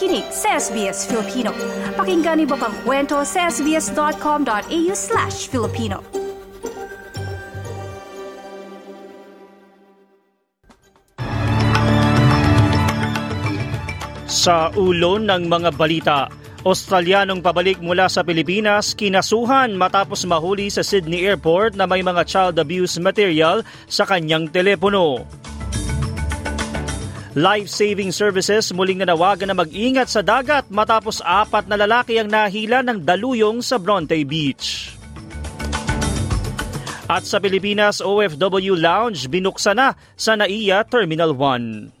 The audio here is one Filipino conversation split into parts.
nakikinig sa SBS Filipino. Pakinggan niyo pang kwento sa sbs.com.au slash Filipino. Sa ulo ng mga balita, Australianong pabalik mula sa Pilipinas kinasuhan matapos mahuli sa Sydney Airport na may mga child abuse material sa kanyang telepono. Life-saving services muling nanawagan na mag-ingat sa dagat matapos apat na lalaki ang nahila ng daluyong sa Bronte Beach. At sa Pilipinas, OFW Lounge binuksan na sa NAIA Terminal 1.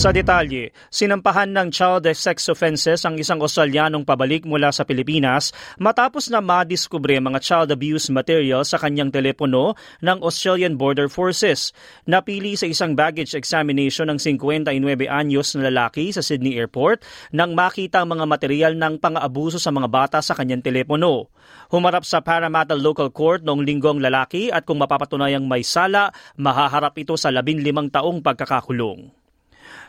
Sa detalye, sinampahan ng child sex offenses ang isang Australianong pabalik mula sa Pilipinas matapos na madiskubre mga child abuse material sa kanyang telepono ng Australian Border Forces. Napili sa isang baggage examination ng 59 anyos na lalaki sa Sydney Airport nang makita ang mga material ng pang-aabuso sa mga bata sa kanyang telepono. Humarap sa Parramatta Local Court noong linggong lalaki at kung mapapatunayang may sala, mahaharap ito sa 15 taong pagkakakulong.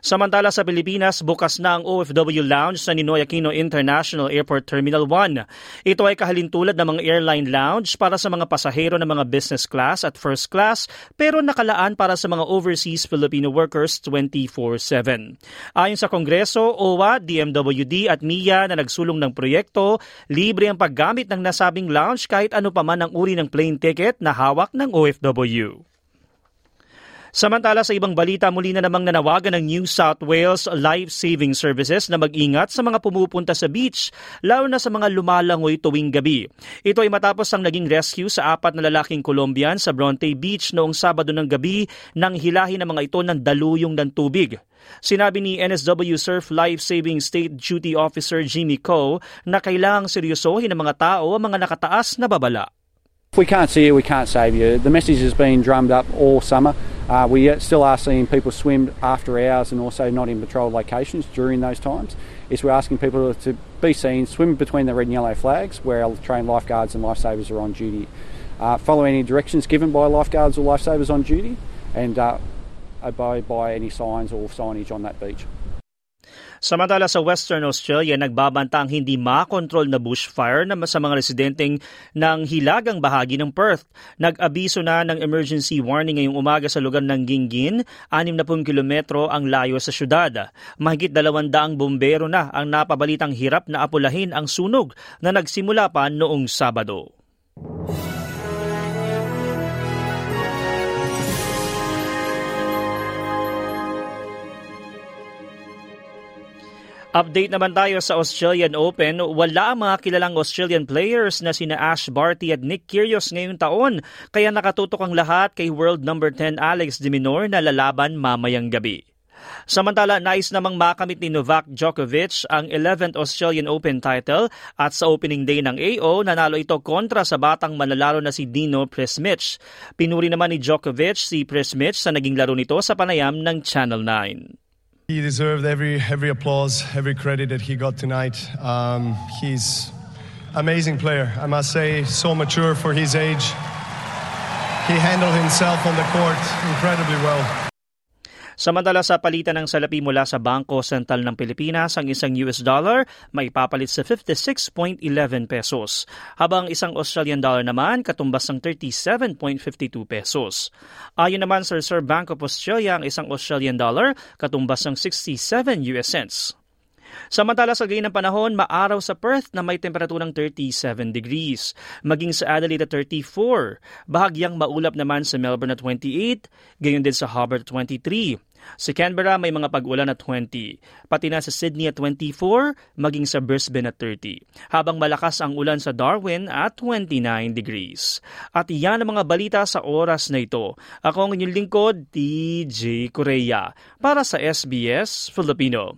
Samantala sa Pilipinas, bukas na ang OFW Lounge sa Ninoy Aquino International Airport Terminal 1. Ito ay kahalintulad ng mga airline lounge para sa mga pasahero ng mga business class at first class pero nakalaan para sa mga overseas Filipino workers 24-7. Ayon sa Kongreso, OWA, DMWD at MIA na nagsulong ng proyekto, libre ang paggamit ng nasabing lounge kahit ano pa man ang uri ng plane ticket na hawak ng OFW. Samantala sa ibang balita, muli na namang nanawagan ng New South Wales Life Saving Services na mag-ingat sa mga pumupunta sa beach, lalo na sa mga lumalangoy tuwing gabi. Ito ay matapos ang naging rescue sa apat na lalaking Colombian sa Bronte Beach noong Sabado ng gabi nang hilahin ng mga ito ng daluyong ng tubig. Sinabi ni NSW Surf Life Saving State Duty Officer Jimmy Coe na kailangang seryosohin ng mga tao ang mga nakataas na babala. If we can't see you, we can't save you. The message has been drummed up all summer. Uh, we still are seeing people swim after hours and also not in patrolled locations during those times. Is we're asking people to be seen swim between the red and yellow flags where our trained lifeguards and lifesavers are on duty. Uh, follow any directions given by lifeguards or lifesavers on duty and uh, abide by any signs or signage on that beach. Samantala sa Western Australia, nagbabanta ang hindi makontrol na bushfire na sa mga residenteng ng hilagang bahagi ng Perth. Nag-abiso na ng emergency warning ngayong umaga sa lugar ng Gingin, 60 kilometro ang layo sa syudad. Mahigit 200 bombero na ang napabalitang hirap na apulahin ang sunog na nagsimula pa noong Sabado. Update naman tayo sa Australian Open. Wala ang mga kilalang Australian players na sina Ash Barty at Nick Kyrgios ngayong taon. Kaya nakatutok ang lahat kay world number 10 Alex de Minaur na lalaban mamayang gabi. Samantala, nais namang makamit ni Novak Djokovic ang 11th Australian Open title at sa opening day ng AO, nanalo ito kontra sa batang manlalaro na si Dino Presmich. Pinuri naman ni Djokovic si Presmich sa naging laro nito sa panayam ng Channel 9. He deserved every every applause, every credit that he got tonight. Um, he's amazing player. I must say, so mature for his age. He handled himself on the court incredibly well. Samantala sa palitan ng salapi mula sa Bangko Sentral ng Pilipinas, ang isang US dollar may papalit sa 56.11 pesos, habang isang Australian dollar naman katumbas ng 37.52 pesos. Ayon naman sa Reserve Bank of Australia, ang isang Australian dollar katumbas ng 67 US cents. Samantala sa gayon ng panahon, maaraw sa Perth na may temperaturang 37 degrees. Maging sa Adelaide at 34. Bahagyang maulap naman sa Melbourne at 28. Gayon din sa Hobart 23. Sa Canberra may mga pag-ulan at 20. Pati na sa Sydney at 24, maging sa Brisbane at 30. Habang malakas ang ulan sa Darwin at 29 degrees. At iyan ang mga balita sa oras na ito. Ako ang inyong lingkod, DJ Korea. Para sa SBS Filipino.